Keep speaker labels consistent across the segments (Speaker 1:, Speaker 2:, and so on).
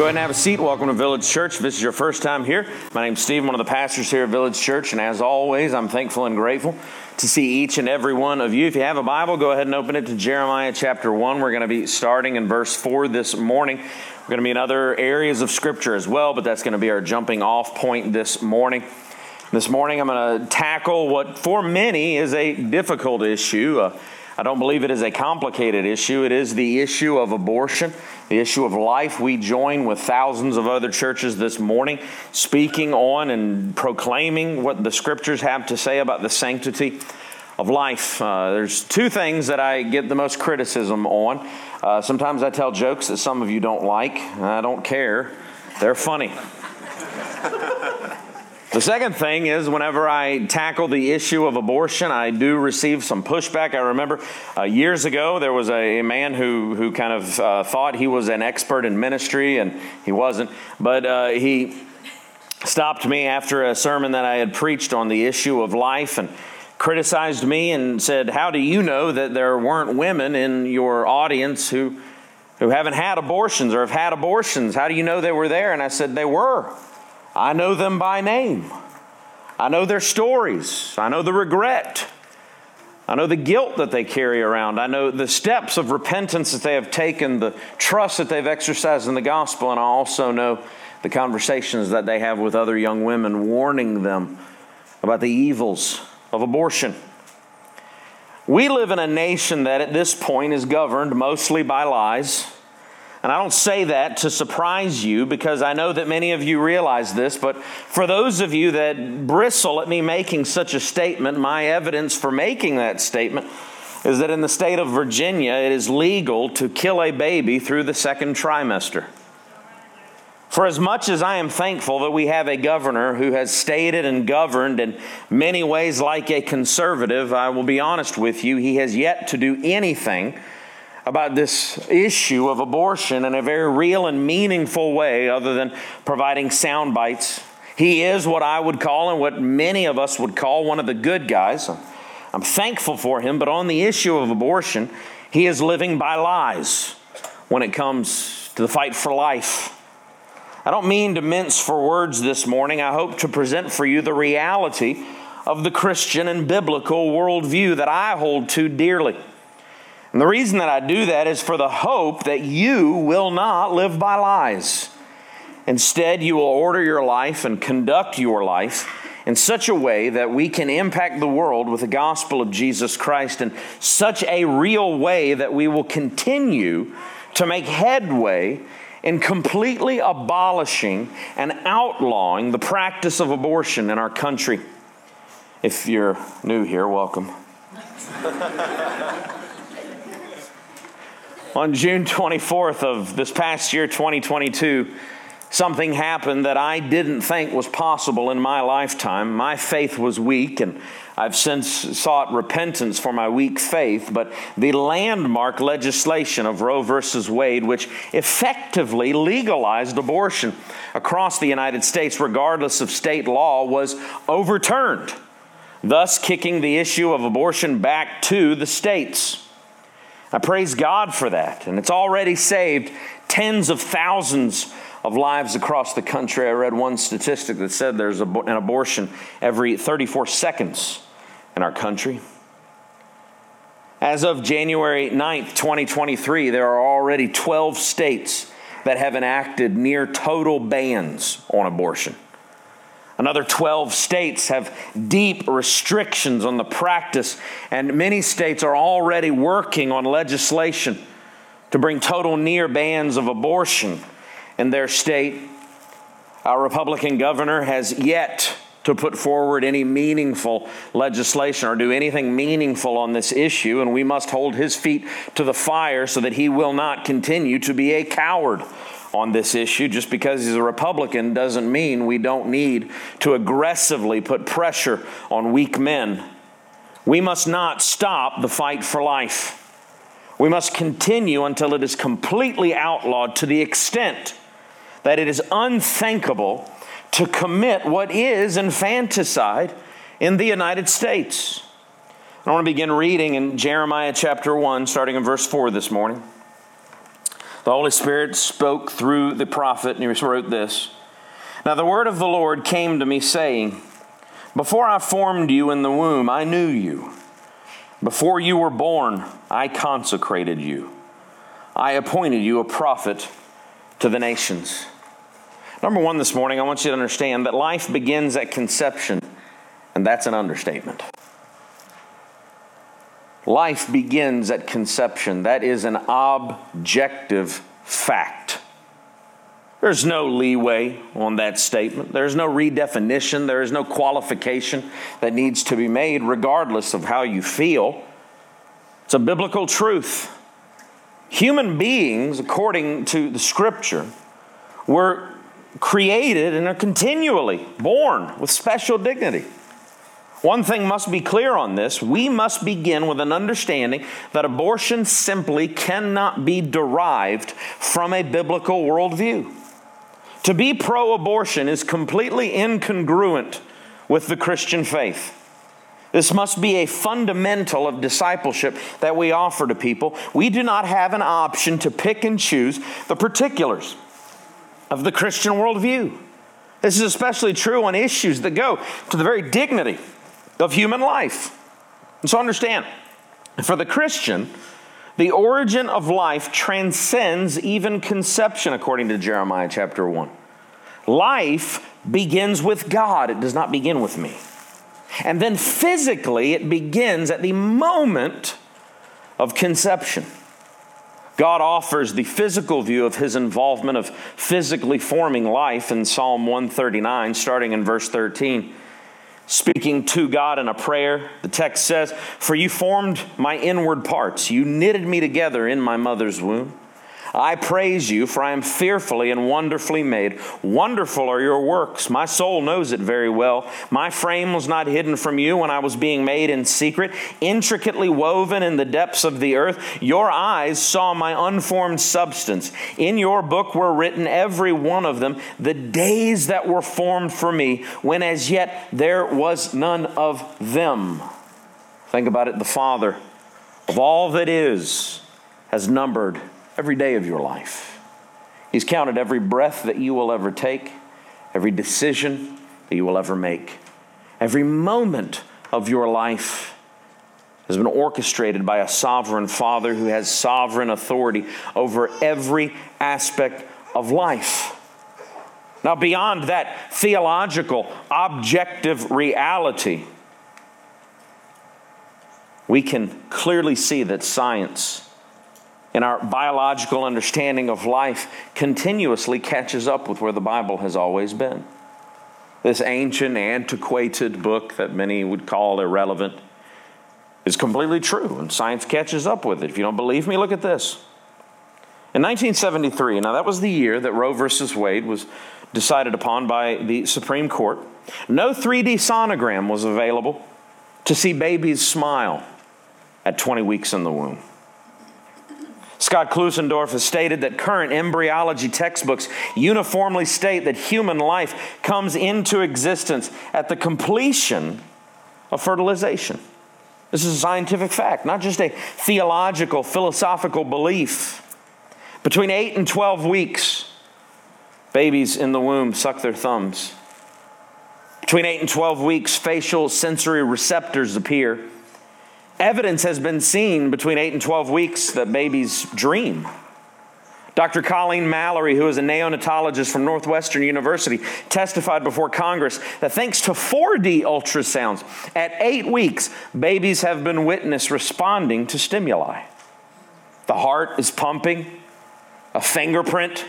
Speaker 1: go ahead and have a seat. Welcome to Village Church. If this is your first time here, my name's Steve, one of the pastors here at Village Church, and as always, I'm thankful and grateful to see each and every one of you. If you have a Bible, go ahead and open it to Jeremiah chapter 1. We're going to be starting in verse 4 this morning. We're going to be in other areas of Scripture as well, but that's going to be our jumping off point this morning. This morning, I'm going to tackle what for many is a difficult issue. Uh, I don't believe it is a complicated issue. It is the issue of abortion, the issue of life. We join with thousands of other churches this morning speaking on and proclaiming what the scriptures have to say about the sanctity of life. Uh, there's two things that I get the most criticism on. Uh, sometimes I tell jokes that some of you don't like. I don't care, they're funny. The second thing is whenever I tackle the issue of abortion, I do receive some pushback. I remember uh, years ago there was a, a, man who, who kind of uh, thought he was an expert in ministry, and he wasn't. But uh, he stopped me after a sermon that I had preached on the issue of life and criticized me and said, How do you know that there weren't women in your audience who, who haven't had abortions or have had abortions? How do you know they were there? And I said, They were. I know them by name. I know their stories. I know the regret. I know the guilt that they carry around. I know the steps of repentance that they have taken, the trust that they've exercised in the gospel, and I also know the conversations that they have with other young women, warning them about the evils of abortion. We live in a nation that at this point is governed mostly by lies and I don't say that to surprise you because I know that many of you realize this, but for those of you that bristle at me making such a statement, my evidence for making that statement is that in the state of Virginia, it is legal to kill a baby through the second trimester. For as much as I am thankful that we have a governor who has stated and governed in many ways like a conservative, I will be honest with you, he has yet to do anything about this issue of abortion in a very real and meaningful way other than providing sound bites. He is what I would call and what many of us would call one of the good guys. I'm thankful for him, but on the issue of abortion, he is living by lies when it comes to the fight for life. I don't mean to mince for words this morning. I hope to present for you the reality of the Christian and biblical worldview that I hold to dearly. And the reason that I do that is for the hope that you will not live by lies. Instead, you will order your life and conduct your life in such a way that we can impact the world with the gospel of Jesus Christ in such a real way that we will continue to make headway in completely abolishing and outlawing the practice of abortion in our country. If you're new here, welcome. On June 24th of this past year, 2022, something happened that I didn't think was possible in my lifetime. My faith was weak, and I've since sought repentance for my weak faith. But the landmark legislation of Roe versus Wade, which effectively legalized abortion across the United States, regardless of state law, was overturned, thus kicking the issue of abortion back to the states. I praise God for that. And it's already saved tens of thousands of lives across the country. I read one statistic that said there's an abortion every 34 seconds in our country. As of January 9th, 2023, there are already 12 states that have enacted near total bans on abortion. Another 12 states have deep restrictions on the practice, and many states are already working on legislation to bring total near bans of abortion in their state. Our Republican governor has yet to put forward any meaningful legislation or do anything meaningful on this issue, and we must hold his feet to the fire so that he will not continue to be a coward on this issue. Just because he's a Republican doesn't mean we don't need to aggressively put pressure on weak men. We must not stop the fight for life. We must continue until it is completely outlawed to the extent that it is unthinkable to commit what is infanticide in the United States. I want to begin reading in Jeremiah chapter 1, starting in verse 4 this morning. The Holy Spirit spoke through the prophet, and he wrote this Now the word of the Lord came to me, saying, Before I formed you in the womb, I knew you. Before you were born, I consecrated you. I appointed you a prophet to the nations. Number one this morning, I want you to understand that life begins at conception, and that's an understatement. Life begins at conception. That is an objective fact. There's no leeway on that statement. There's no redefinition. There is no qualification that needs to be made, regardless of how you feel. It's a biblical truth. Human beings, according to the scripture, were created and are continually born with special dignity. One thing must be clear on this. We must begin with an understanding that abortion simply cannot be derived from a biblical worldview. To be pro abortion is completely incongruent with the Christian faith. This must be a fundamental of discipleship that we offer to people. We do not have an option to pick and choose the particulars of the Christian worldview. This is especially true on issues that go to the very dignity of human life. And so understand, for the Christian, the origin of life transcends even conception, according to Jeremiah chapter 1. Life begins with God, it does not begin with me. And then physically, it begins at the moment of conception. God offers the physical view of his involvement of physically forming life in Psalm 139, starting in verse 13 speaking to God in a prayer. The text says, For you formed my inward parts, you knitted me together in my mother's womb. I praise you, for I am fearfully and wonderfully made. Wonderful are your works. My soul knows it very well. My frame was not hidden from you when I was being made in secret, intricately woven in the depths of the earth. Your eyes saw my unformed substance. In your book were written, every one of them, the days that were formed for me, when as yet there was none of them. Think about it the Father of all that is has numbered every day of your life. He's counted every breath that you will ever take, every decision that you will ever make. Every moment of your life has been orchestrated by a sovereign Father who has sovereign authority over every aspect of life. Now, beyond that theological, objective reality, we can clearly see that science and our biological understanding of life continuously catches up with where the Bible has always been. This ancient, antiquated book that many would call irrelevant is completely true, and science catches up with it. If you don't believe me, look at this. In 1973, now that was the year that Roe versus Wade was decided upon by the Supreme Court, no 3D sonogram was available to see babies smile at 20 weeks in the womb. Scott Klusendorf has stated that current embryology textbooks uniformly state that human life comes into existence at the completion of fertilization. This is a scientific fact, not just a theological, philosophical belief. Between 8 and 12 weeks, babies in the womb suck their thumbs. Between 8 and 12 weeks, facial sensory receptors appear. Evidence has been seen between 8 and 12 weeks that babies dream. Dr. Colleen Malloy, who is a neonatologist from Northwestern University, testified before Congress that thanks to 4D ultrasounds, at eight weeks, babies have been witnessed responding to stimuli. The heart is pumping, a fingerprint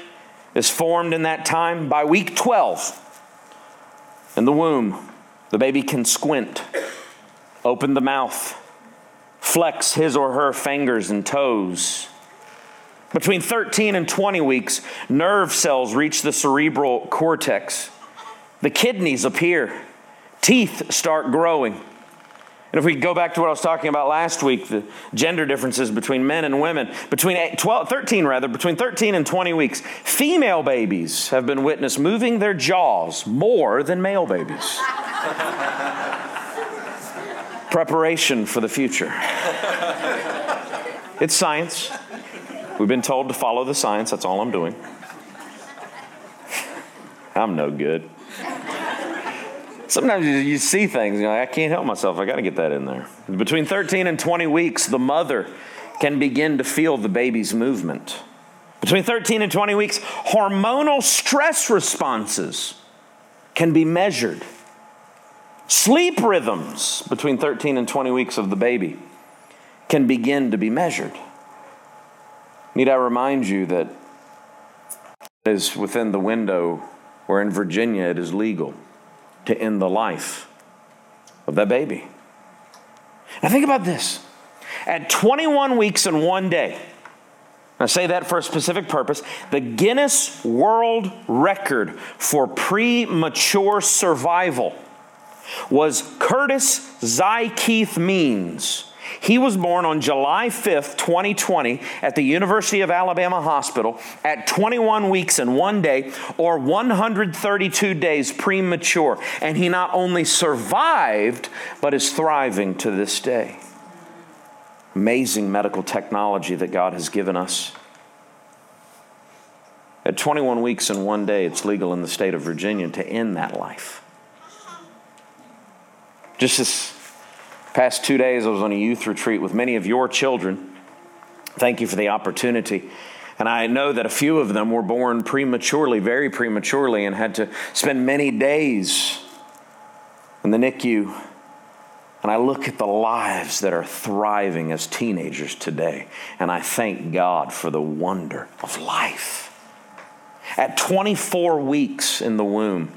Speaker 1: is formed in that time. By week 12, in the womb, the baby can squint, open the mouth, flex his or her fingers and toes. Between 13 and 20 weeks, nerve cells reach the cerebral cortex. The kidneys appear. Teeth start growing. And if we go back to what I was talking about last week, the gender differences between men and women, between 12, 13 rather, between 13 and 20 weeks, female babies have been witnessed moving their jaws more than male babies. Preparation for the future. It's science. We've been told to follow the science. That's all I'm doing. I'm no good. Sometimes you, see things, you I can't help myself. I got to get that in there. Between 13 and 20 weeks, the mother can begin to feel the baby's movement. Between 13 and 20 weeks, hormonal stress responses can be measured. Sleep rhythms between 13 and 20 weeks of the baby can begin to be measured. Need I remind you that it is within the window where in Virginia it is legal to end the life of that baby. Now, think about this. At 21 weeks and one day, I say that for a specific purpose, the Guinness World Record for premature survival was Curtis Zykeith Means he was born on July 5th, 2020, at the University of Alabama Hospital at 21 weeks and one day, or 132 days premature. And he not only survived, but is thriving to this day. Amazing medical technology that God has given us. At 21 weeks and one day, it's legal in the state of Virginia to end that life. Just this Past two days, I was on a youth retreat with many of your children. Thank you for the opportunity. And I know that a few of them were born prematurely, very prematurely, and had to spend many days in the NICU. And I look at the lives that are thriving as teenagers today, and I thank God for the wonder of life. At 24 weeks in the womb,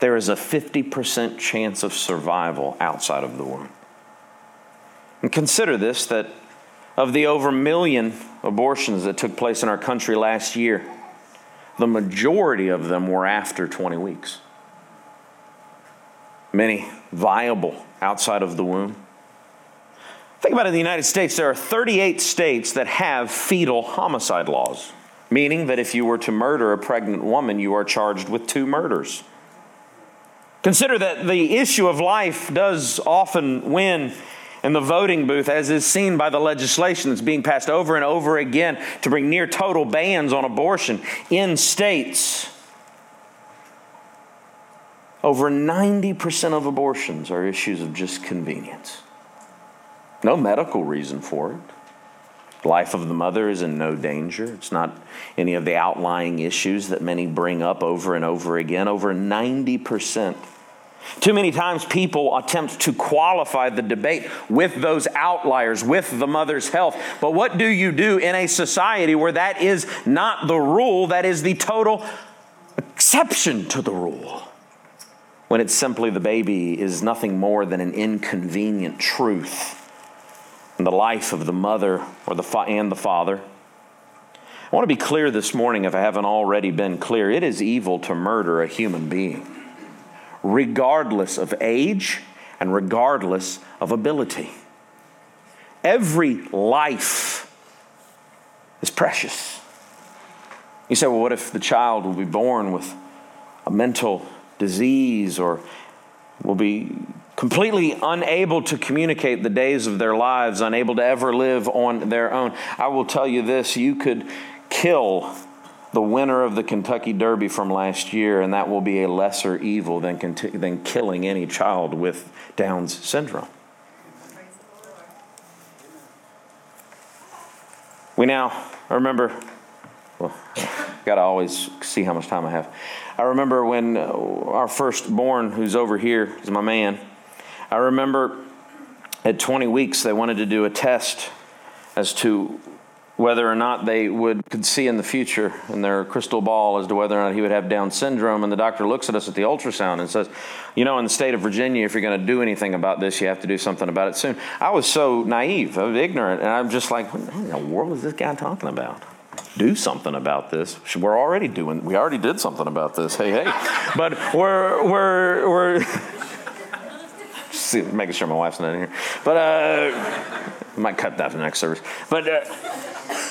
Speaker 1: there is a 50% chance of survival outside of the womb. And consider this that of the over a million abortions that took place in our country last year, the majority of them were after 20 weeks. Many viable outside of the womb. Think about it in the United States, there are 38 states that have fetal homicide laws, meaning that if you were to murder a pregnant woman, you are charged with two murders. Consider that the issue of life does often win in the voting booth, as is seen by the legislation that's being passed over and over again to bring near total bans on abortion in states. Over 90% of abortions are issues of just convenience. No medical reason for it. Life of the mother is in no danger. It's not any of the outlying issues that many bring up over and over again. Over 90% too many times people attempt to qualify the debate with those outliers, with the mother's health. But what do you do in a society where that is not the rule, that is the total exception to the rule? When it's simply the baby is nothing more than an inconvenient truth in the life of the mother or the fa- and the father. I want to be clear this morning, if I haven't already been clear. It is evil to murder a human being regardless of age and regardless of ability. Every life is precious. You say, well, what if the child will be born with a mental disease or will be completely unable to communicate the days of their lives, unable to ever live on their own? I will tell you this you could kill the winner of the Kentucky Derby from last year, and that will be a lesser evil than, than killing any child with Down's syndrome. We now, I remember, well, got to always see how much time I have. I remember when uh, our firstborn, who's over here, is my man. I remember at 20 weeks, they wanted to do a test as to whether or not they would could see in the future in their crystal ball as to whether or not he would have Down syndrome. And the doctor looks at us at the ultrasound and says, "You know, in the state of Virginia, if you're going to do anything about this, you have to do something about it soon." I was so naive, I was ignorant, and I'm just like, "What in the world is this guy talking about?" do something about this. We're already doing. We already did something about this. Hey, hey, but we're we're we're see, making sure my wife's not in here. But uh, I might cut that for the next service. But. Uh,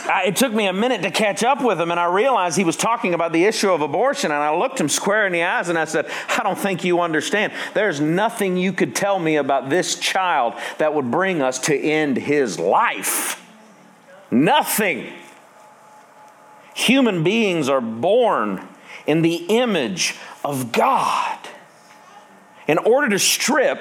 Speaker 1: I, it took me a minute to catch up with him, and I realized he was talking about the issue of abortion. And I looked him square in the eyes and I said, I don't think you understand. There's nothing you could tell me about this child that would bring us to end his life. Nothing. Human beings are born in the image of God. In order to strip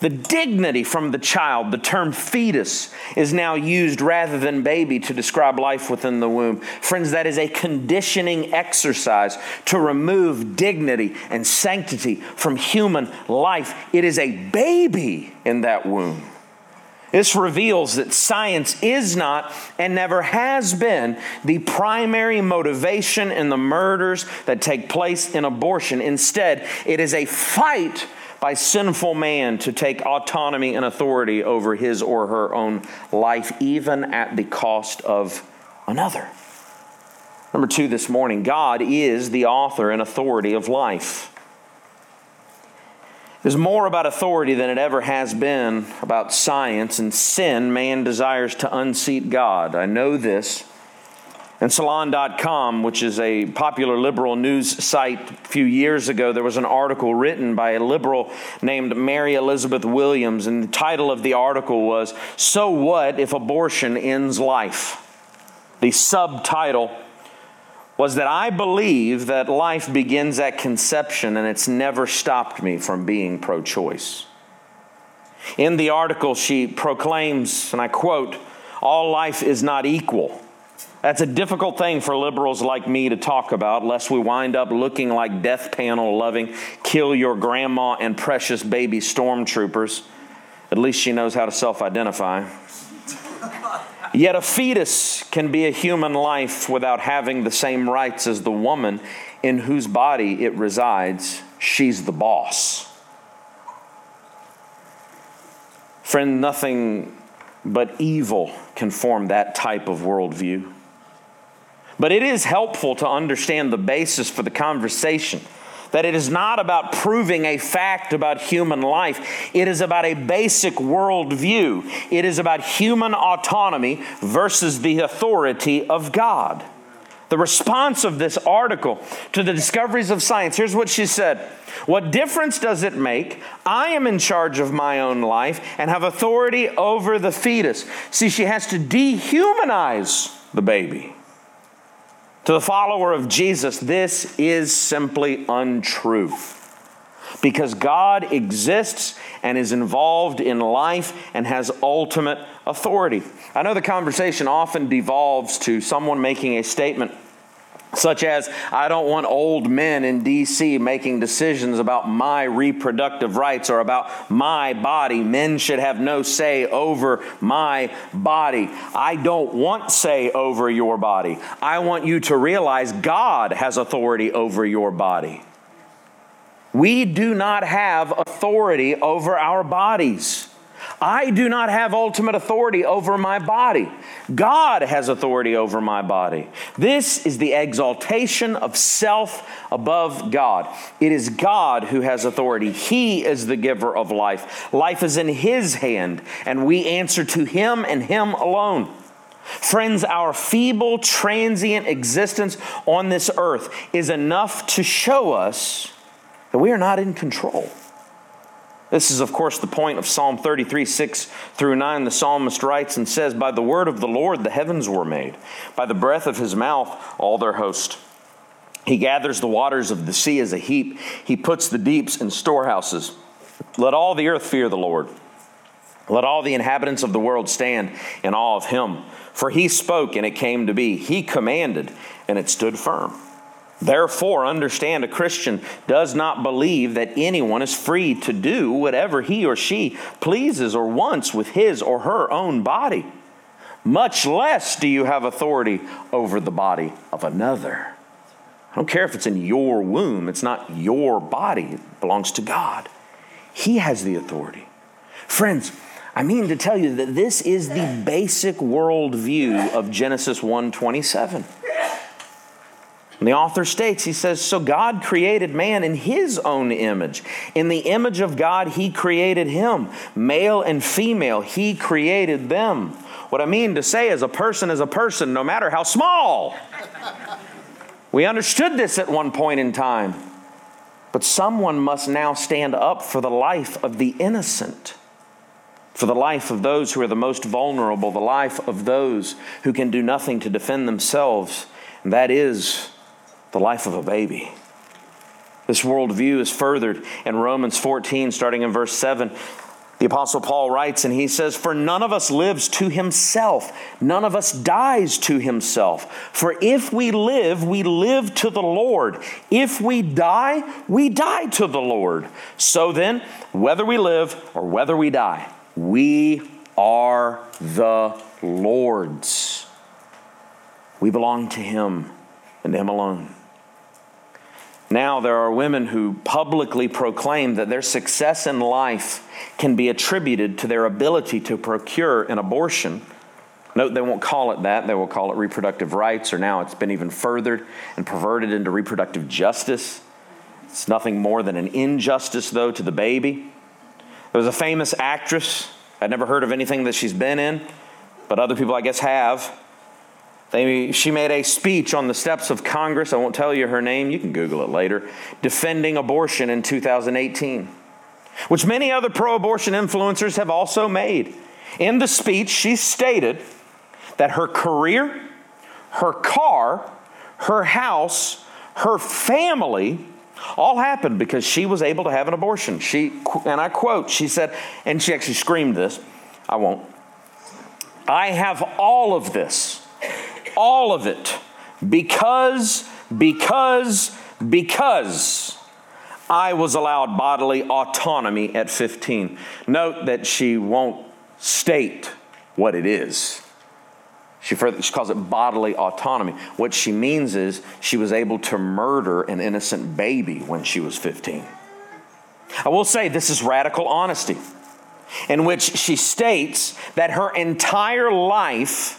Speaker 1: the dignity from the child, the term fetus is now used rather than baby to describe life within the womb. Friends, that is a conditioning exercise to remove dignity and sanctity from human life. It is a baby in that womb. This reveals that science is not and never has been the primary motivation in the murders that take place in abortion. Instead, it is a fight by sinful man to take autonomy and authority over his or her own life, even at the cost of another. Number two this morning God is the author and authority of life. There's more about authority than it ever has been about science and sin. Man desires to unseat God. I know this and Salon.com, which is a popular liberal news site, a few years ago, there was an article written by a liberal named Mary Elizabeth Williams, and the title of the article was So What If Abortion Ends Life? The subtitle was that I believe that life begins at conception and it's never stopped me from being pro choice. In the article, she proclaims, and I quote, all life is not equal. That's a difficult thing for liberals like me to talk about, lest we wind up looking like death panel loving, kill your grandma and precious baby stormtroopers. At least she knows how to self identify. Yet a fetus can be a human life without having the same rights as the woman in whose body it resides. She's the boss. Friend, nothing but evil can form that type of worldview. But it is helpful to understand the basis for the conversation. That it is not about proving a fact about human life. It is about a basic worldview. It is about human autonomy versus the authority of God. The response of this article to the discoveries of science here's what she said What difference does it make? I am in charge of my own life and have authority over the fetus. See, she has to dehumanize the baby. To the follower of Jesus, this is simply untrue. Because God exists and is involved in life and has ultimate authority. I know the conversation often devolves to someone making a statement such as, I don't want old men in DC making decisions about my reproductive rights or about my body. Men should have no say over my body. I don't want say over your body. I want you to realize God has authority over your body. We do not have authority over our bodies. I do not have ultimate authority over my body. God has authority over my body. This is the exaltation of self above God. It is God who has authority. He is the giver of life. Life is in His hand, and we answer to Him and Him alone. Friends, our feeble, transient existence on this earth is enough to show us that we are not in control. This is, of course, the point of Psalm 33, 6 through 9. The psalmist writes and says, By the word of the Lord the heavens were made, by the breath of his mouth all their host. He gathers the waters of the sea as a heap, he puts the deeps in storehouses. Let all the earth fear the Lord. Let all the inhabitants of the world stand in awe of him. For he spoke, and it came to be. He commanded, and it stood firm. Therefore, understand a Christian does not believe that anyone is free to do whatever he or she pleases or wants with his or her own body. Much less do you have authority over the body of another. I don't care if it's in your womb, it's not your body, it belongs to God. He has the authority. Friends, I mean to tell you that this is the basic worldview of Genesis 1 27. And the author states, he says, So God created man in his own image. In the image of God, he created him. Male and female, he created them. What I mean to say is, a person is a person, no matter how small. we understood this at one point in time. But someone must now stand up for the life of the innocent, for the life of those who are the most vulnerable, the life of those who can do nothing to defend themselves And that is the life of a baby. This worldview is furthered in Romans 14, starting in verse 7. The Apostle Paul writes, and he says, For none of us lives to himself, none of us dies to himself. For if we live, we live to the Lord. If we die, we die to the Lord. So then, whether we live or whether we die, we are the Lord's. We belong to him and him alone. Now, there are women who publicly proclaim that their success in life can be attributed to their ability to procure an abortion. Note, they won't call it that. They will call it reproductive rights, or now it's been even furthered and perverted into reproductive justice. It's nothing more than an injustice, though, to the baby. There was a famous actress. I'd never heard of anything that she's been in, but other people, I guess, have. They, she made a speech on the steps of Congress. I won't tell you her name, you can Google it later, defending abortion in 2018, which many other pro abortion influencers have also made. In the speech, she stated that her career, her car, her house, her family all happened because she was able to have an abortion. She, and I quote, she said, and she actually screamed this, I won't. I have all of this all of it because, because, because I was allowed bodily autonomy at 15. Note that she won't state what it is. She, further, she calls it bodily autonomy. What she means is she was able to murder an innocent baby when she was 15. I will say this is radical honesty, in which she states that her entire life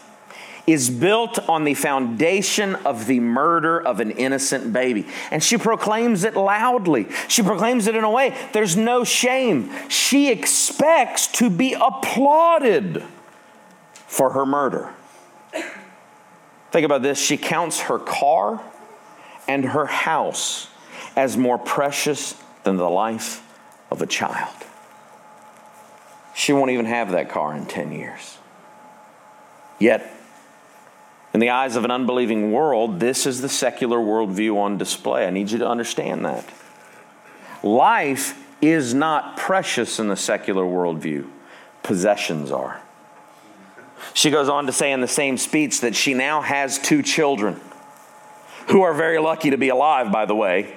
Speaker 1: is built on the foundation of the murder of an innocent baby. And she proclaims it loudly. She proclaims it in a way there's no shame. She expects to be applauded for her murder. Think about this she counts her car and her house as more precious than the life of a child. She won't even have that car in 10 years. Yet, in the eyes of an unbelieving world, this is the secular worldview on display. I need you to understand that. Life is not precious in the secular worldview, possessions are. She goes on to say in the same speech that she now has two children who are very lucky to be alive, by the way.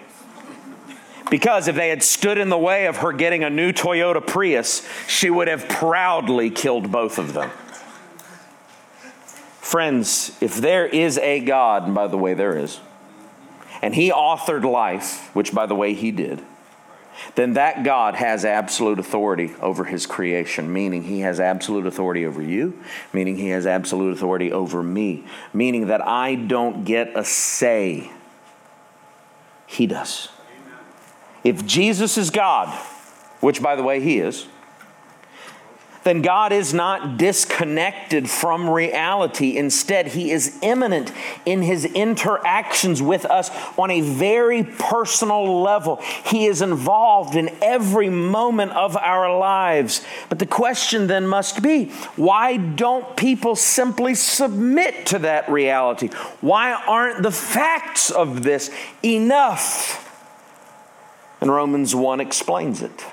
Speaker 1: Because if they had stood in the way of her getting a new Toyota Prius, she would have proudly killed both of them. Friends, if there is a God, and by the way, there is, and He authored life, which by the way, He did, then that God has absolute authority over His creation, meaning He has absolute authority over you, meaning He has absolute authority over me, meaning that I don't get a say. He does. If Jesus is God, which by the way, He is, then God is not disconnected from reality. Instead, He is immanent in His interactions with us on a very personal level. He is involved in every moment of our lives. But the question then must be why don't people simply submit to that reality? Why aren't the facts of this enough? And Romans 1 explains it.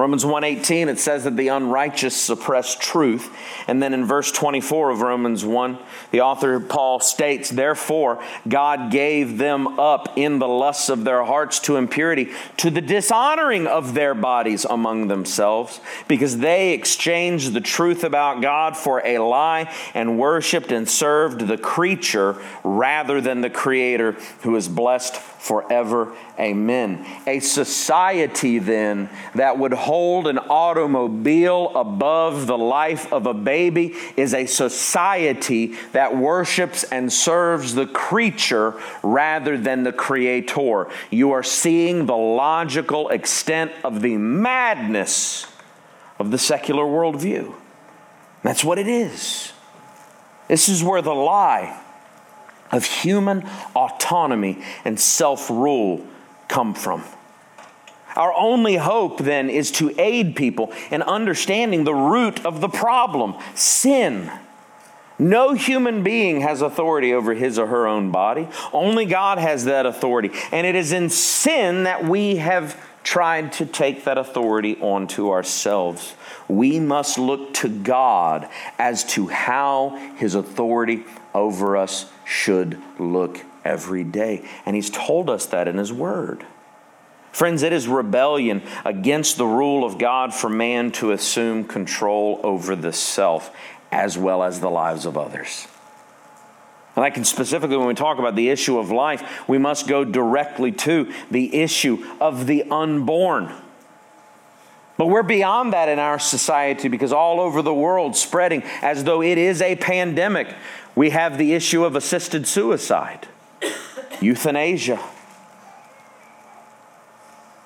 Speaker 1: Romans 1:18 it says that the unrighteous suppress truth. And then in verse 24 of Romans 1 the author Paul states therefore God gave them up in the lusts of their hearts to impurity to the dishonoring of their bodies among themselves because they exchanged the truth about God for a lie and worshiped and served the creature rather than the creator who is blessed forever. Amen. A society then that would hold an automobile above the life of a baby is a society that worships and serves the creature rather than the creator. You are seeing the logical extent of the madness of the secular worldview. That's what it is. This is where the lie of human autonomy and self rule come from. Our only hope then is to aid people in understanding the root of the problem sin. No human being has authority over his or her own body. Only God has that authority. And it is in sin that we have tried to take that authority onto ourselves. We must look to God as to how his authority over us should look every day. And he's told us that in his word. Friends, it is rebellion against the rule of God for man to assume control over the self as well as the lives of others. And I can specifically, when we talk about the issue of life, we must go directly to the issue of the unborn. But we're beyond that in our society because all over the world, spreading as though it is a pandemic, we have the issue of assisted suicide, euthanasia.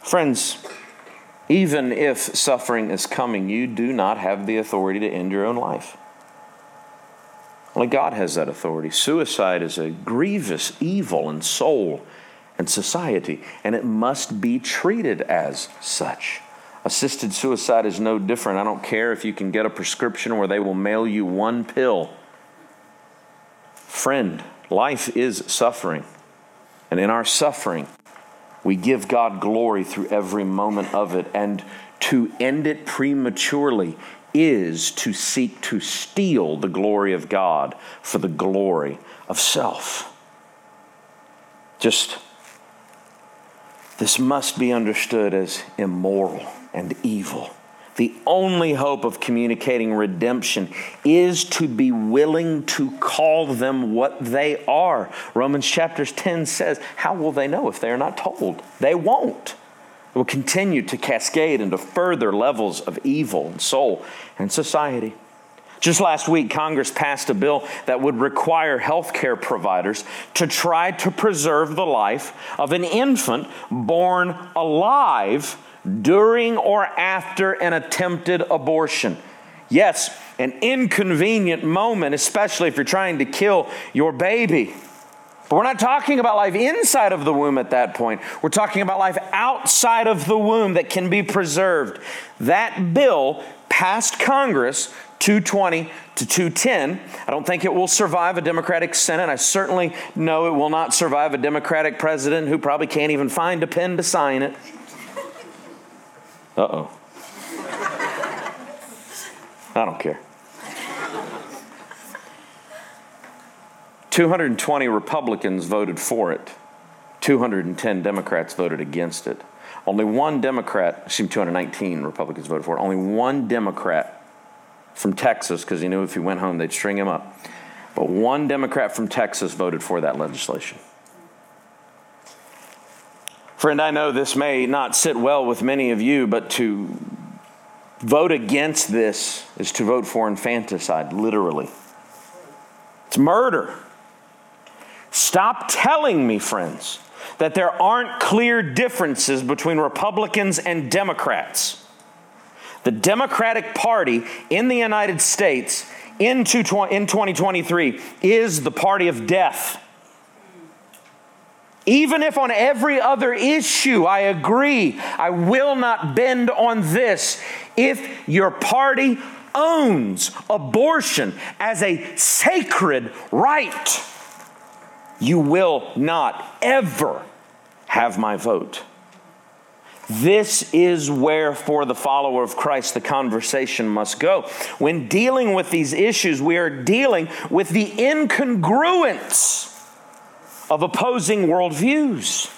Speaker 1: Friends, even if suffering is coming, you do not have the authority to end your own life. Only God has that authority. Suicide is a grievous evil in soul and society, and it must be treated as such. Assisted suicide is no different. I don't care if you can get a prescription where they will mail you one pill. Friend, life is suffering. And in our suffering, we give God glory through every moment of it. And to end it prematurely is to seek to steal the glory of God for the glory of self. Just, this must be understood as immoral and evil. The only hope of communicating redemption is to be willing to call them what they are. Romans chapters 10 says, How will they know if they are not told? They won't will continue to cascade into further levels of evil and soul and society. Just last week, Congress passed a bill that would require healthcare providers to try to preserve the life of an infant born alive during or after an attempted abortion. Yes, an inconvenient moment, especially if you're trying to kill your baby. But we're not talking about life inside of the womb at that point. We're talking about life outside of the womb that can be preserved. That bill passed Congress 220 to 210. I don't think it will survive a Democratic Senate. I certainly know it will not survive a Democratic president who probably can't even find a pen to sign it. Uh oh. I don't care. 220 Republicans voted for it, 210 Democrats voted against it. Only one Democrat, excuse me, 219 Republicans voted for it. Only one Democrat from Texas, because he knew if he went home they'd string him up. But one Democrat from Texas voted for that legislation. Friend, I know this may not sit well with many of you, but to vote against this is to vote for infanticide, literally. It's murder. Stop telling me, friends, that there aren't clear differences between Republicans and Democrats. The Democratic Party in the United States in 2023 is the party of death. Even if on every other issue I agree, I will not bend on this. If your party owns abortion as a sacred right, you will not ever have my vote. This is where, for the follower of Christ, the conversation must go. When dealing with these issues, we are dealing with the incongruence of opposing worldviews.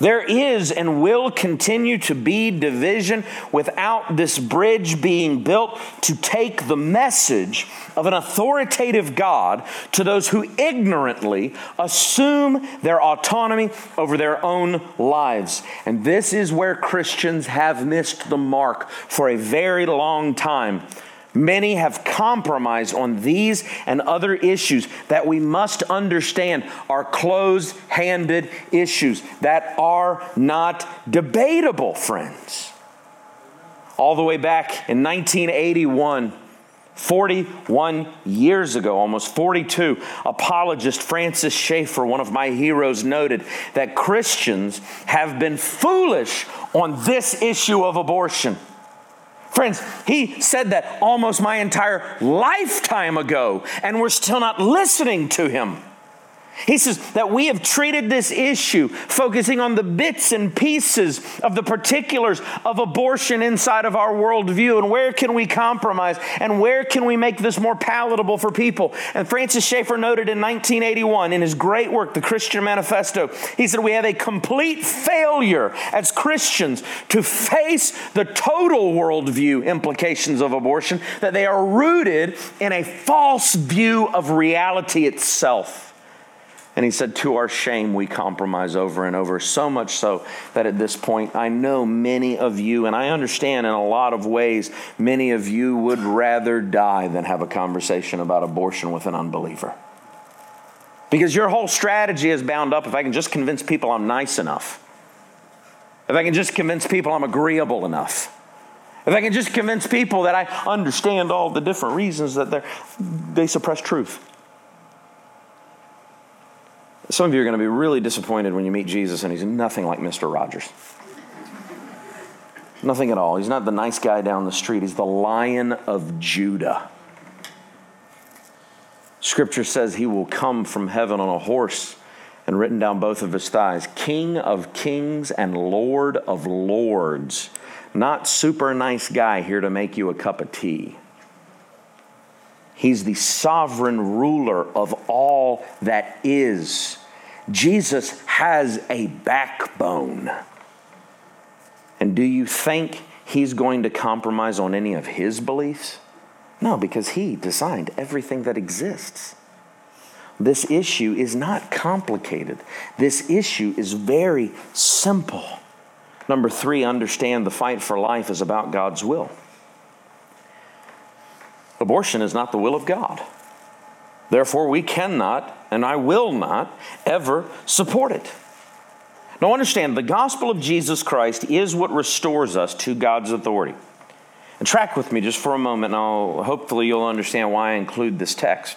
Speaker 1: There is and will continue to be division without this bridge being built to take the message of an authoritative God to those who ignorantly assume their autonomy over their own lives. And this is where Christians have missed the mark for a very long time. Many have compromised on these and other issues that we must understand are closed handed issues that are not debatable, friends. All the way back in 1981, 41 years ago, almost 42, apologist Francis Schaeffer, one of my heroes, noted that Christians have been foolish on this issue of abortion. Friends, he said that almost my entire lifetime ago, and we're still not listening to him. He says that we have treated this issue focusing on the bits and pieces of the particulars of abortion inside of our worldview and where can we compromise and where can we make this more palatable for people. And Francis Schaeffer noted in 1981 in his great work, The Christian Manifesto, he said, We have a complete failure as Christians to face the total worldview implications of abortion, that they are rooted in a false view of reality itself. And he said, To our shame, we compromise over and over, so much so that at this point, I know many of you, and I understand in a lot of ways, many of you would rather die than have a conversation about abortion with an unbeliever. Because your whole strategy is bound up if I can just convince people I'm nice enough, if I can just convince people I'm agreeable enough. If I can just convince people that I understand all the different reasons that they suppress truth. Some of you are going to be really disappointed when you meet Jesus and he's nothing like Mr. Rogers. Nothing at all. He's not the nice guy down the street, he's the lion of Judah. Scripture says he will come from heaven on a horse and written down both of his thighs King of kings and Lord of lords. Not super nice guy here to make you a cup of tea. He's the sovereign ruler of all that is. Jesus has a backbone. And do you think he's going to compromise on any of his beliefs? No, because he designed everything that exists. This issue is not complicated. This issue is very simple. Number three, understand the fight for life is about God's will. Abortion is not the will of God. Therefore, we cannot, and I will not, ever support it. Now, understand, the gospel of Jesus Christ is what restores us to God's authority. And track with me just for a moment, and I'll, hopefully you'll understand why I include this text.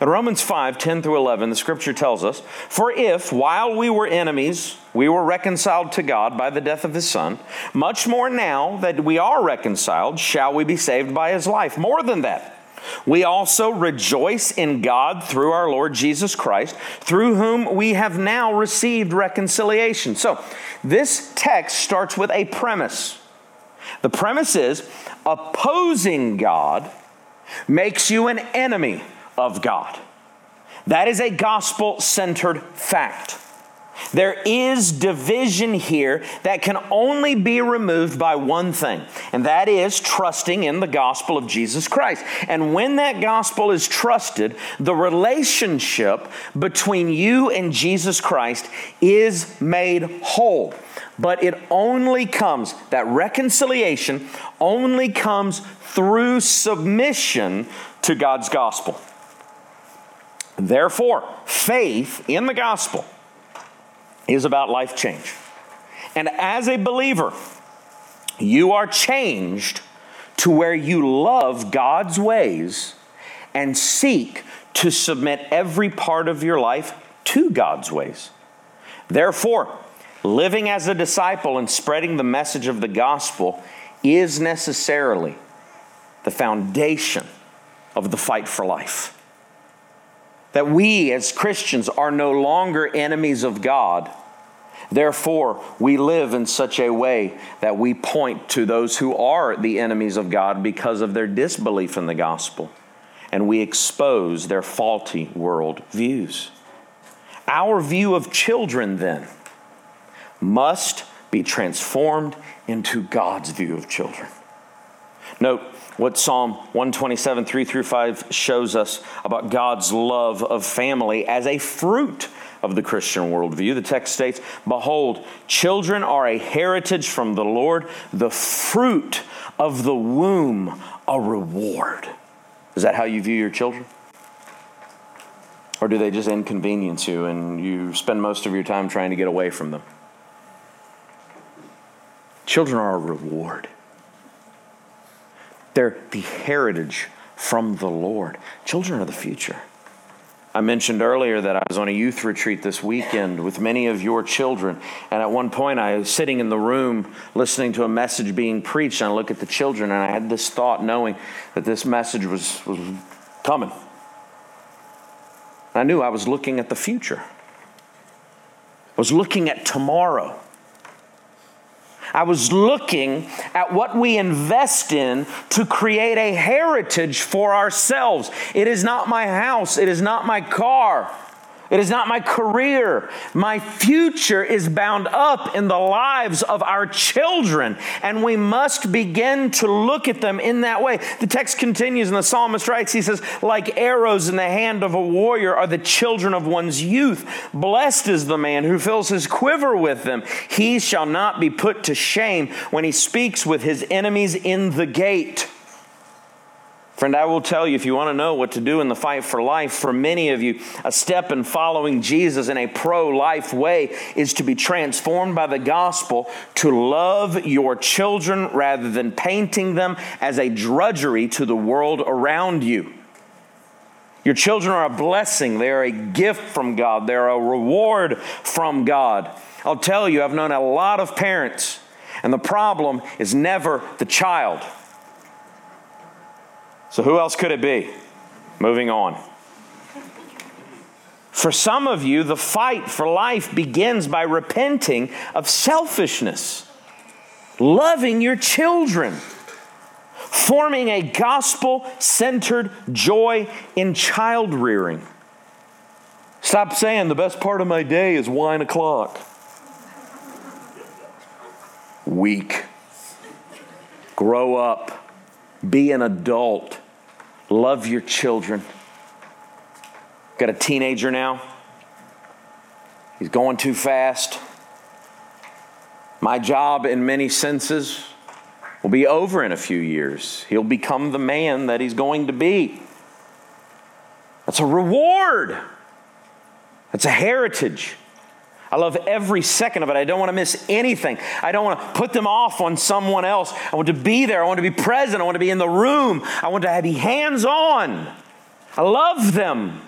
Speaker 1: In Romans 5 10 through 11, the scripture tells us, For if, while we were enemies, we were reconciled to God by the death of his Son, much more now that we are reconciled, shall we be saved by his life. More than that. We also rejoice in God through our Lord Jesus Christ, through whom we have now received reconciliation. So, this text starts with a premise. The premise is opposing God makes you an enemy of God. That is a gospel centered fact. There is division here that can only be removed by one thing, and that is trusting in the gospel of Jesus Christ. And when that gospel is trusted, the relationship between you and Jesus Christ is made whole. But it only comes, that reconciliation only comes through submission to God's gospel. Therefore, faith in the gospel is about life change. And as a believer, you are changed to where you love God's ways and seek to submit every part of your life to God's ways. Therefore, living as a disciple and spreading the message of the gospel is necessarily the foundation of the fight for life. That we as Christians are no longer enemies of God. Therefore, we live in such a way that we point to those who are the enemies of God because of their disbelief in the gospel, and we expose their faulty world views. Our view of children, then, must be transformed into God's view of children. Note, what Psalm 127, 3 through 5 shows us about God's love of family as a fruit of the Christian worldview. The text states, Behold, children are a heritage from the Lord, the fruit of the womb, a reward. Is that how you view your children? Or do they just inconvenience you and you spend most of your time trying to get away from them? Children are a reward. They're the heritage from the Lord. Children are the future. I mentioned earlier that I was on a youth retreat this weekend with many of your children. And at one point, I was sitting in the room listening to a message being preached. And I look at the children, and I had this thought knowing that this message was, was coming. I knew I was looking at the future, I was looking at tomorrow. I was looking at what we invest in to create a heritage for ourselves. It is not my house, it is not my car. It is not my career. My future is bound up in the lives of our children, and we must begin to look at them in that way. The text continues, and the psalmist writes, he says, Like arrows in the hand of a warrior are the children of one's youth. Blessed is the man who fills his quiver with them. He shall not be put to shame when he speaks with his enemies in the gate. Friend, I will tell you if you want to know what to do in the fight for life, for many of you, a step in following Jesus in a pro life way is to be transformed by the gospel to love your children rather than painting them as a drudgery to the world around you. Your children are a blessing, they are a gift from God, they're a reward from God. I'll tell you, I've known a lot of parents, and the problem is never the child. So, who else could it be? Moving on. For some of you, the fight for life begins by repenting of selfishness, loving your children, forming a gospel centered joy in child rearing. Stop saying the best part of my day is wine o'clock. Weak. Grow up. Be an adult. Love your children. Got a teenager now. He's going too fast. My job, in many senses, will be over in a few years. He'll become the man that he's going to be. That's a reward, that's a heritage. I love every second of it. I don't want to miss anything. I don't want to put them off on someone else. I want to be there. I want to be present. I want to be in the room. I want to be hands on. I love them.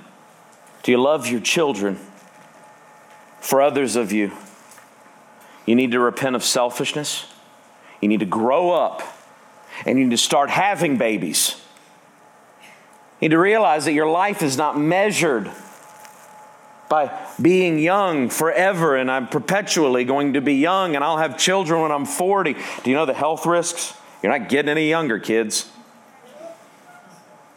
Speaker 1: Do you love your children? For others of you, you need to repent of selfishness. You need to grow up and you need to start having babies. You need to realize that your life is not measured by being young forever and I'm perpetually going to be young and I'll have children when I'm 40. Do you know the health risks? You're not getting any younger, kids.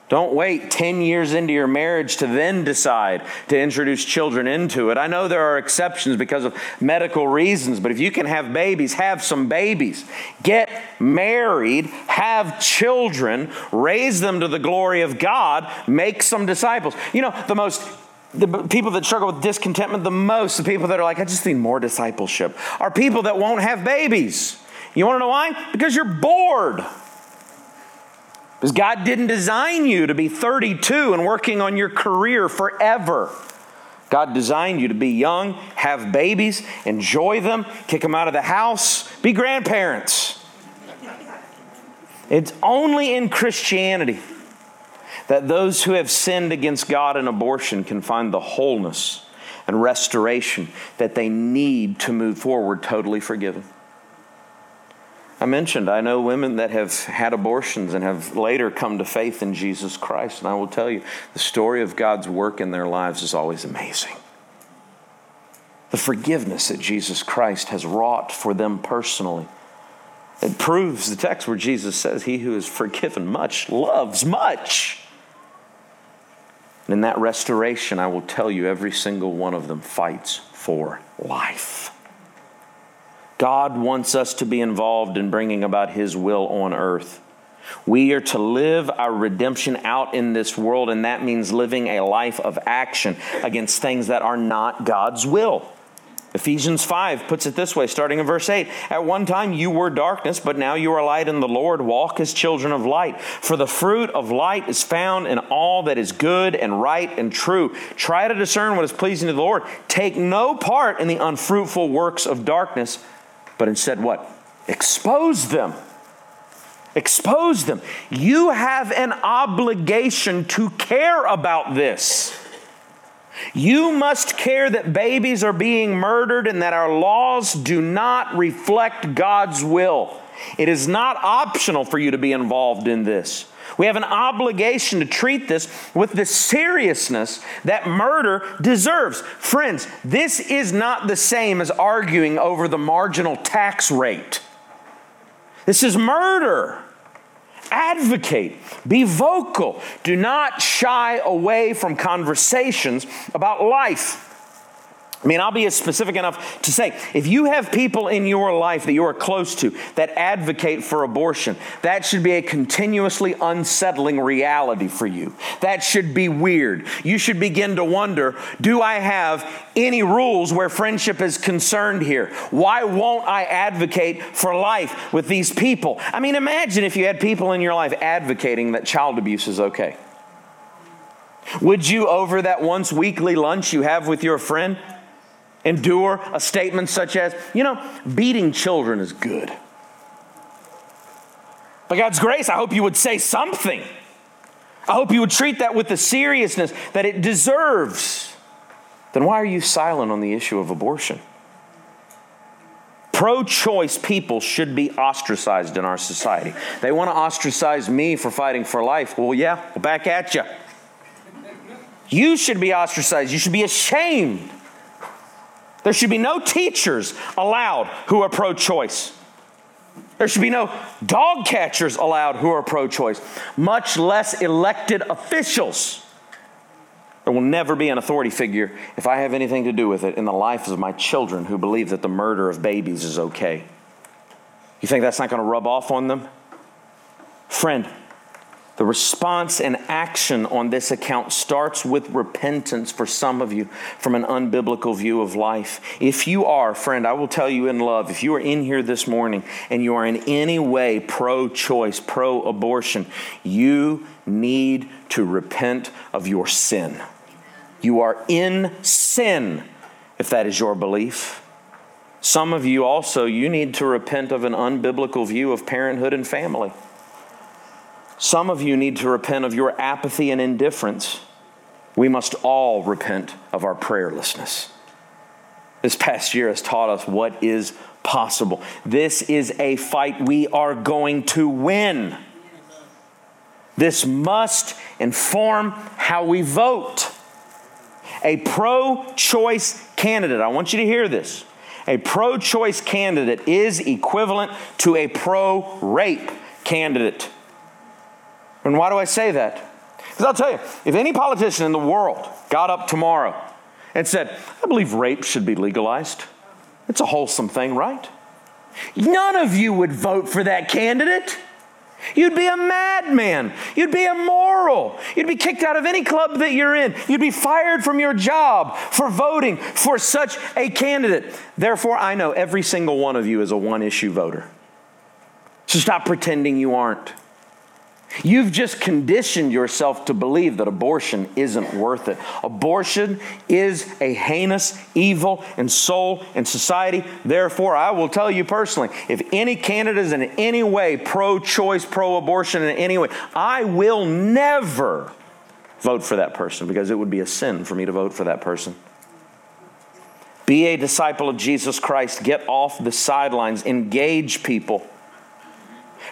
Speaker 1: Don't wait 10 years into your marriage to then decide to introduce children into it. I know there are exceptions because of medical reasons, but if you can have babies, have some babies. Get married, have children, raise them to the glory of God, make some disciples. You know, the most the people that struggle with discontentment the most, the people that are like, I just need more discipleship, are people that won't have babies. You want to know why? Because you're bored. Because God didn't design you to be 32 and working on your career forever. God designed you to be young, have babies, enjoy them, kick them out of the house, be grandparents. It's only in Christianity that those who have sinned against God in abortion can find the wholeness and restoration that they need to move forward totally forgiven. I mentioned, I know women that have had abortions and have later come to faith in Jesus Christ. And I will tell you, the story of God's work in their lives is always amazing. The forgiveness that Jesus Christ has wrought for them personally. It proves the text where Jesus says, He who is forgiven much loves much. And in that restoration, I will tell you, every single one of them fights for life. God wants us to be involved in bringing about His will on earth. We are to live our redemption out in this world, and that means living a life of action against things that are not God's will. Ephesians 5 puts it this way, starting in verse 8 At one time you were darkness, but now you are light in the Lord. Walk as children of light. For the fruit of light is found in all that is good and right and true. Try to discern what is pleasing to the Lord. Take no part in the unfruitful works of darkness, but instead what? Expose them. Expose them. You have an obligation to care about this. You must care that babies are being murdered and that our laws do not reflect God's will. It is not optional for you to be involved in this. We have an obligation to treat this with the seriousness that murder deserves. Friends, this is not the same as arguing over the marginal tax rate. This is murder. Advocate, be vocal. Do not shy away from conversations about life. I mean, I'll be specific enough to say if you have people in your life that you are close to that advocate for abortion, that should be a continuously unsettling reality for you. That should be weird. You should begin to wonder do I have any rules where friendship is concerned here? Why won't I advocate for life with these people? I mean, imagine if you had people in your life advocating that child abuse is okay. Would you, over that once weekly lunch you have with your friend, endure a statement such as, you know, beating children is good. By God's grace, I hope you would say something. I hope you would treat that with the seriousness that it deserves. Then why are you silent on the issue of abortion? Pro choice people should be ostracized in our society. They want to ostracize me for fighting for life. Well, yeah, back at you. You should be ostracized. You should be ashamed there should be no teachers allowed who are pro choice. There should be no dog catchers allowed who are pro choice, much less elected officials. There will never be an authority figure if I have anything to do with it in the lives of my children who believe that the murder of babies is okay. You think that's not going to rub off on them? Friend, the response and action on this account starts with repentance for some of you from an unbiblical view of life. If you are, friend, I will tell you in love, if you are in here this morning and you are in any way pro choice, pro abortion, you need to repent of your sin. You are in sin if that is your belief. Some of you also, you need to repent of an unbiblical view of parenthood and family. Some of you need to repent of your apathy and indifference. We must all repent of our prayerlessness. This past year has taught us what is possible. This is a fight we are going to win. This must inform how we vote. A pro choice candidate, I want you to hear this. A pro choice candidate is equivalent to a pro rape candidate. And why do I say that? Because I'll tell you, if any politician in the world got up tomorrow and said, I believe rape should be legalized, it's a wholesome thing, right? None of you would vote for that candidate. You'd be a madman. You'd be immoral. You'd be kicked out of any club that you're in. You'd be fired from your job for voting for such a candidate. Therefore, I know every single one of you is a one issue voter. So stop pretending you aren't. You've just conditioned yourself to believe that abortion isn't worth it. Abortion is a heinous evil in soul and society. Therefore, I will tell you personally if any candidate is in any way pro choice, pro abortion in any way, I will never vote for that person because it would be a sin for me to vote for that person. Be a disciple of Jesus Christ. Get off the sidelines. Engage people.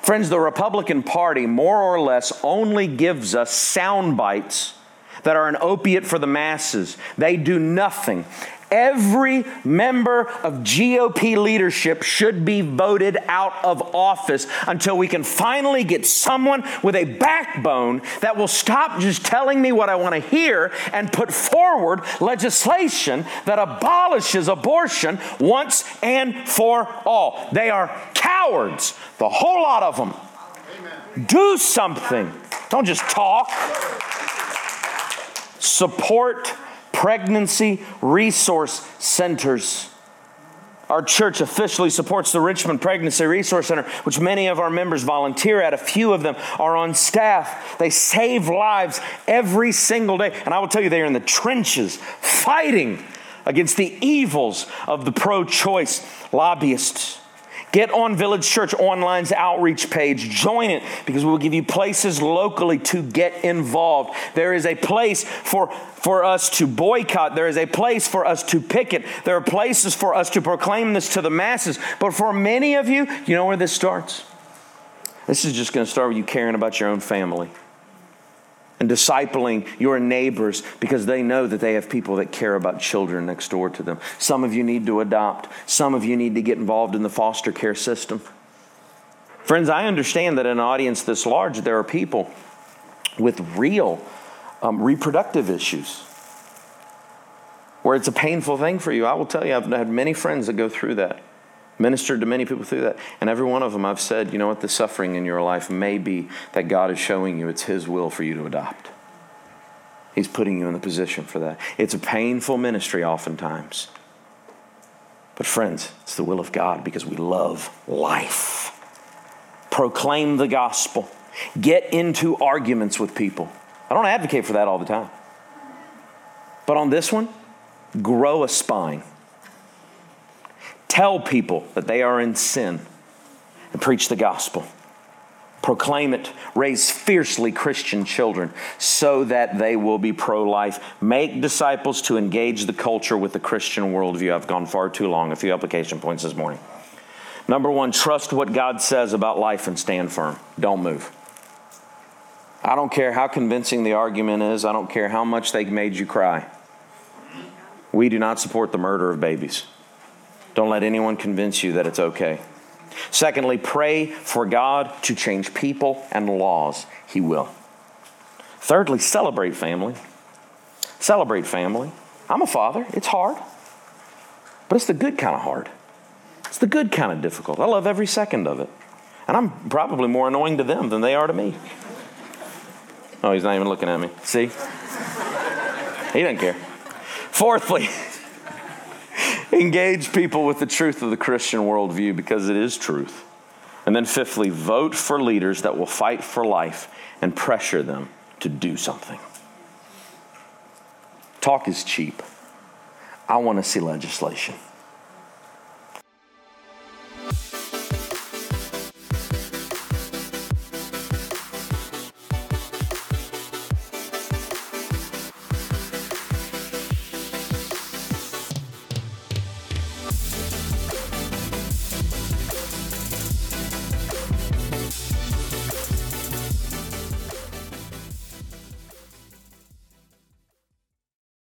Speaker 1: Friends, the Republican Party more or less only gives us sound bites that are an opiate for the masses. They do nothing. Every member of GOP leadership should be voted out of office until we can finally get someone with a backbone that will stop just telling me what I want to hear and put forward legislation that abolishes abortion once and for all. They are cowards, the whole lot of them. Amen. Do something. Don't just talk. Support pregnancy resource centers. Our church officially supports the Richmond Pregnancy Resource Center, which many of our members volunteer at. A few of them are on staff. They save lives every single day. And I will tell you, they are in the trenches fighting against the evils of the pro choice lobbyists. Get on Village Church Online's outreach page. Join it because we will give you places locally to get involved. There is a place for, for us to boycott. There is a place for us to picket. There are places for us to proclaim this to the masses. But for many of you, you know where this starts? This is just going to start with you caring about your own family and discipling your neighbors because they know that they have people that care about children next door to them. Some of you need to adopt, some of you need to get involved in the foster care system. Friends, I understand that in an audience this large, there are people with real um, reproductive issues where it's a painful thing for you. I will tell you, I've had many friends that go through that ministered to many people through that. And every one of them, I've said, you know what, the suffering in your life may be that God is showing you it's His will for you to adopt. He's putting you in the position for that. It's a painful ministry oftentimes. But, friends, it's the will of God because we love life. Proclaim the gospel, get into arguments with people. I don't advocate for that all the time. But on this one, grow a spine Tell people that they are in sin and preach the gospel. Proclaim it, raise fiercely Christian children so that they will be pro life. Make disciples to engage the culture with the Christian worldview. I've gone far too long. A few application points this morning. Number one, trust what God says about life and stand firm. Don't move. I don't care how convincing the argument is, I don't care how much they made you cry. We do not support the murder of babies. Don't let anyone convince you that it's okay. Secondly, pray for God to change people and laws. He will. Thirdly, celebrate family. Celebrate family. I'm a father. It's hard, but it's the good kind of hard. It's the good kind of difficult. I love every second of it. And I'm probably more annoying to them than they are to me. Oh, he's not even looking at me. See? He doesn't care. Fourthly, engage people with the truth of the Christian worldview because it is truth. And then, fifthly, vote for leaders that will fight for life and pressure them to do something. Talk is cheap. I want to see legislation.